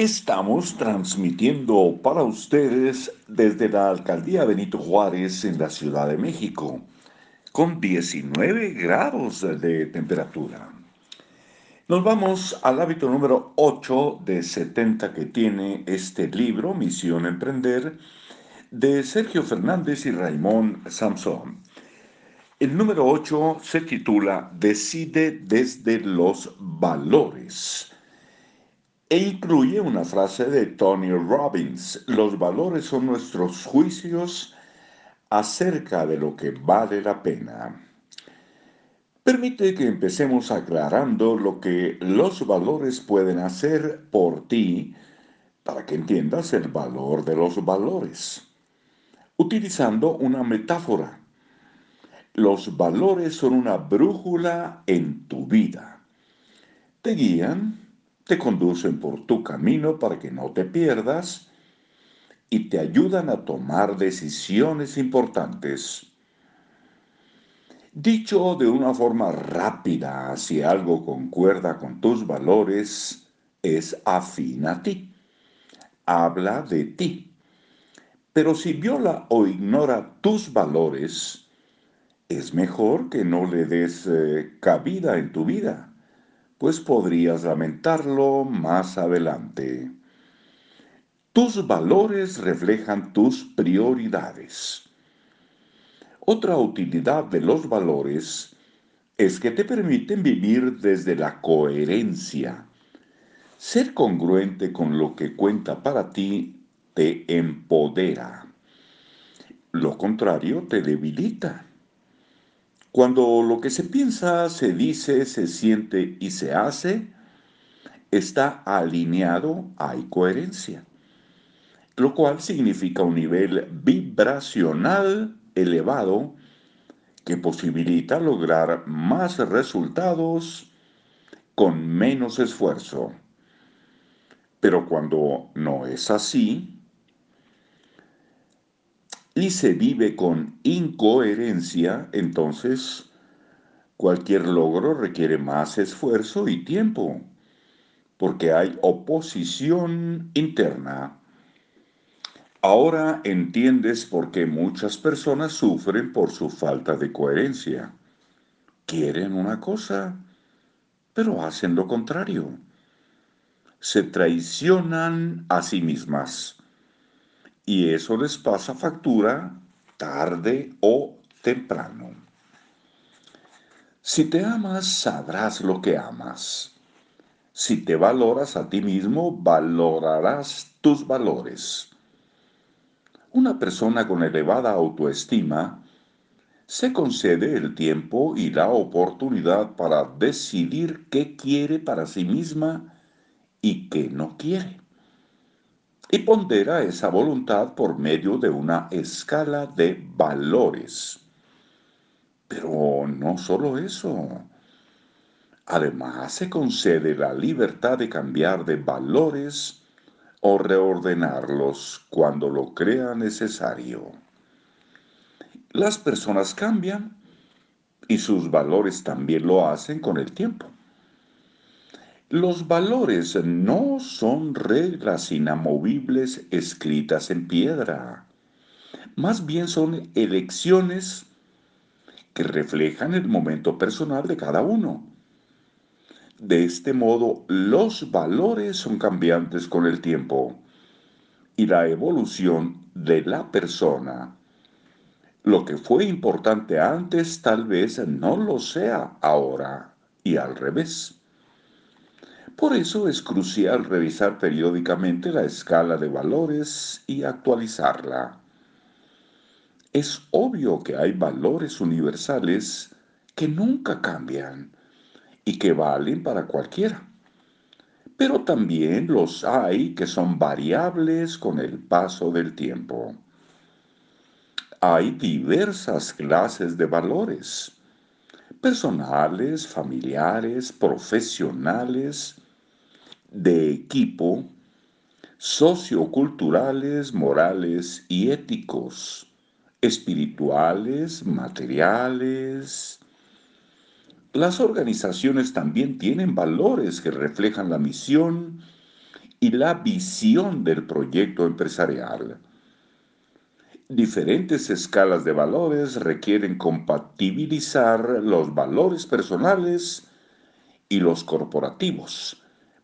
Estamos transmitiendo para ustedes desde la Alcaldía Benito Juárez en la Ciudad de México, con 19 grados de temperatura. Nos vamos al hábito número 8 de 70 que tiene este libro, Misión Emprender, de Sergio Fernández y Raimón Samson. El número 8 se titula Decide desde los valores e incluye una frase de Tony Robbins. Los valores son nuestros juicios acerca de lo que vale la pena. Permite que empecemos aclarando lo que los valores pueden hacer por ti para que entiendas el valor de los valores. Utilizando una metáfora, los valores son una brújula en tu vida. Te guían te conducen por tu camino para que no te pierdas y te ayudan a tomar decisiones importantes. Dicho de una forma rápida, si algo concuerda con tus valores, es afín a ti. Habla de ti. Pero si viola o ignora tus valores, es mejor que no le des eh, cabida en tu vida pues podrías lamentarlo más adelante. Tus valores reflejan tus prioridades. Otra utilidad de los valores es que te permiten vivir desde la coherencia. Ser congruente con lo que cuenta para ti te empodera. Lo contrario te debilita. Cuando lo que se piensa, se dice, se siente y se hace está alineado, hay coherencia, lo cual significa un nivel vibracional elevado que posibilita lograr más resultados con menos esfuerzo. Pero cuando no es así, y se vive con incoherencia, entonces cualquier logro requiere más esfuerzo y tiempo, porque hay oposición interna. Ahora entiendes por qué muchas personas sufren por su falta de coherencia. Quieren una cosa, pero hacen lo contrario. Se traicionan a sí mismas y eso les pasa factura tarde o temprano. Si te amas, sabrás lo que amas. Si te valoras a ti mismo, valorarás tus valores. Una persona con elevada autoestima se concede el tiempo y la oportunidad para decidir qué quiere para sí misma y qué no quiere y pondera esa voluntad por medio de una escala de valores. Pero no solo eso. Además se concede la libertad de cambiar de valores o reordenarlos cuando lo crea necesario. Las personas cambian y sus valores también lo hacen con el tiempo. Los valores no son reglas inamovibles escritas en piedra. Más bien son elecciones que reflejan el momento personal de cada uno. De este modo, los valores son cambiantes con el tiempo y la evolución de la persona. Lo que fue importante antes tal vez no lo sea ahora y al revés. Por eso es crucial revisar periódicamente la escala de valores y actualizarla. Es obvio que hay valores universales que nunca cambian y que valen para cualquiera. Pero también los hay que son variables con el paso del tiempo. Hay diversas clases de valores, personales, familiares, profesionales, de equipo socioculturales, morales y éticos, espirituales, materiales. Las organizaciones también tienen valores que reflejan la misión y la visión del proyecto empresarial. Diferentes escalas de valores requieren compatibilizar los valores personales y los corporativos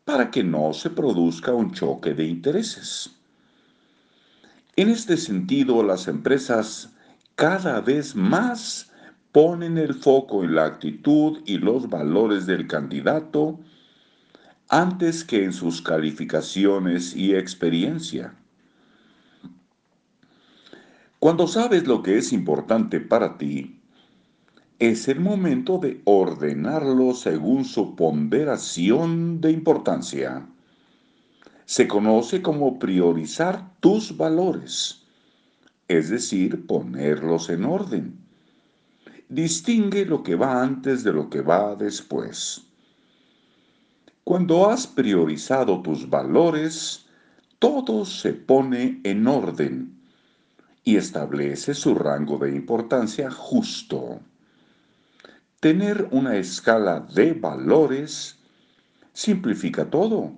para que no se produzca un choque de intereses. En este sentido, las empresas cada vez más ponen el foco en la actitud y los valores del candidato antes que en sus calificaciones y experiencia. Cuando sabes lo que es importante para ti, es el momento de ordenarlo según su ponderación de importancia. Se conoce como priorizar tus valores, es decir, ponerlos en orden. Distingue lo que va antes de lo que va después. Cuando has priorizado tus valores, todo se pone en orden y establece su rango de importancia justo. Tener una escala de valores simplifica todo.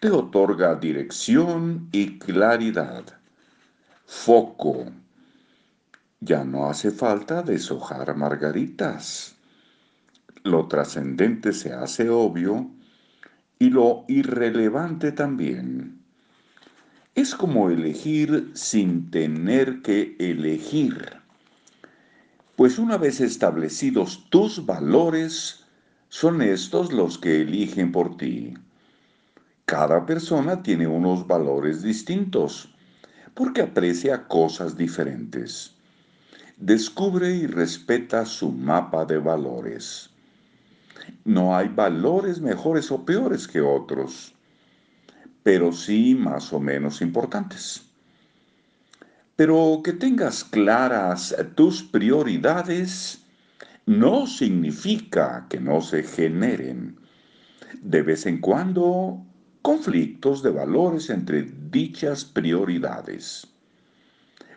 Te otorga dirección y claridad. Foco. Ya no hace falta deshojar margaritas. Lo trascendente se hace obvio y lo irrelevante también. Es como elegir sin tener que elegir. Pues una vez establecidos tus valores, son estos los que eligen por ti. Cada persona tiene unos valores distintos, porque aprecia cosas diferentes. Descubre y respeta su mapa de valores. No hay valores mejores o peores que otros pero sí más o menos importantes. Pero que tengas claras tus prioridades no significa que no se generen de vez en cuando conflictos de valores entre dichas prioridades.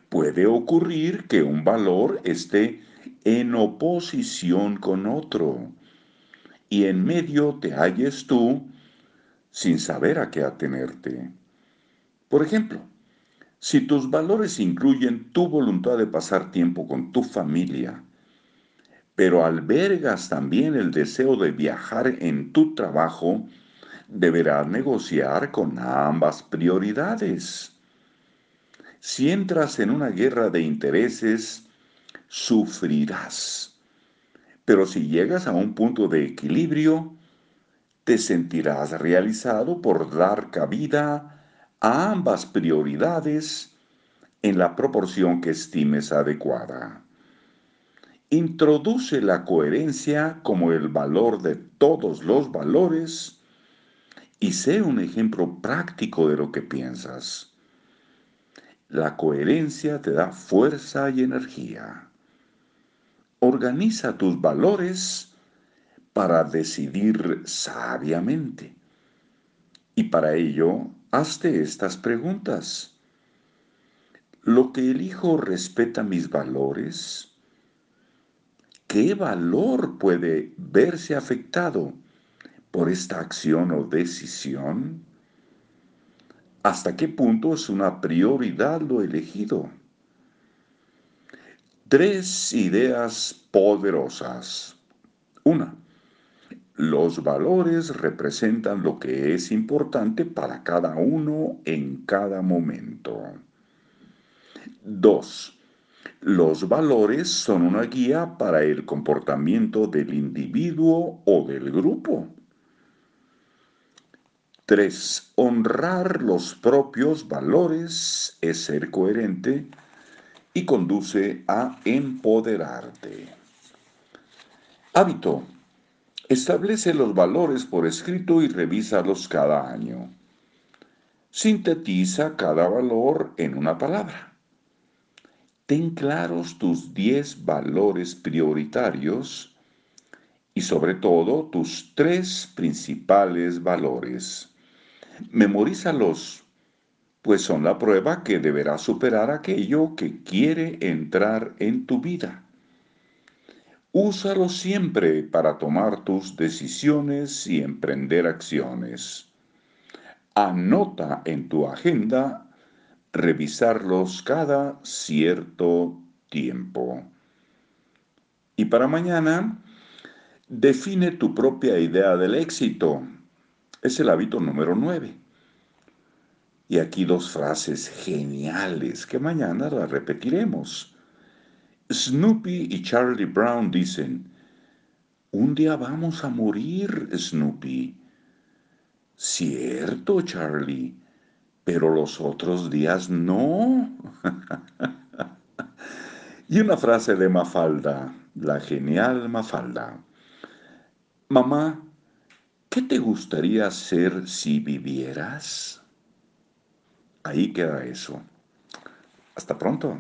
Puede ocurrir que un valor esté en oposición con otro y en medio te halles tú sin saber a qué atenerte. Por ejemplo, si tus valores incluyen tu voluntad de pasar tiempo con tu familia, pero albergas también el deseo de viajar en tu trabajo, deberás negociar con ambas prioridades. Si entras en una guerra de intereses, sufrirás. Pero si llegas a un punto de equilibrio, te sentirás realizado por dar cabida a ambas prioridades en la proporción que estimes adecuada. Introduce la coherencia como el valor de todos los valores y sé un ejemplo práctico de lo que piensas. La coherencia te da fuerza y energía. Organiza tus valores para decidir sabiamente. Y para ello, hazte estas preguntas. ¿Lo que elijo respeta mis valores? ¿Qué valor puede verse afectado por esta acción o decisión? ¿Hasta qué punto es una prioridad lo elegido? Tres ideas poderosas. Una, los valores representan lo que es importante para cada uno en cada momento. 2. Los valores son una guía para el comportamiento del individuo o del grupo. 3. Honrar los propios valores es ser coherente y conduce a empoderarte. Hábito. Establece los valores por escrito y revísalos cada año. Sintetiza cada valor en una palabra. Ten claros tus 10 valores prioritarios y sobre todo tus tres principales valores. Memorízalos, pues son la prueba que deberás superar aquello que quiere entrar en tu vida. Úsalo siempre para tomar tus decisiones y emprender acciones. Anota en tu agenda revisarlos cada cierto tiempo. Y para mañana, define tu propia idea del éxito. Es el hábito número 9. Y aquí dos frases geniales que mañana las repetiremos. Snoopy y Charlie Brown dicen, un día vamos a morir, Snoopy. Cierto, Charlie, pero los otros días no. y una frase de Mafalda, la genial Mafalda. Mamá, ¿qué te gustaría hacer si vivieras? Ahí queda eso. Hasta pronto.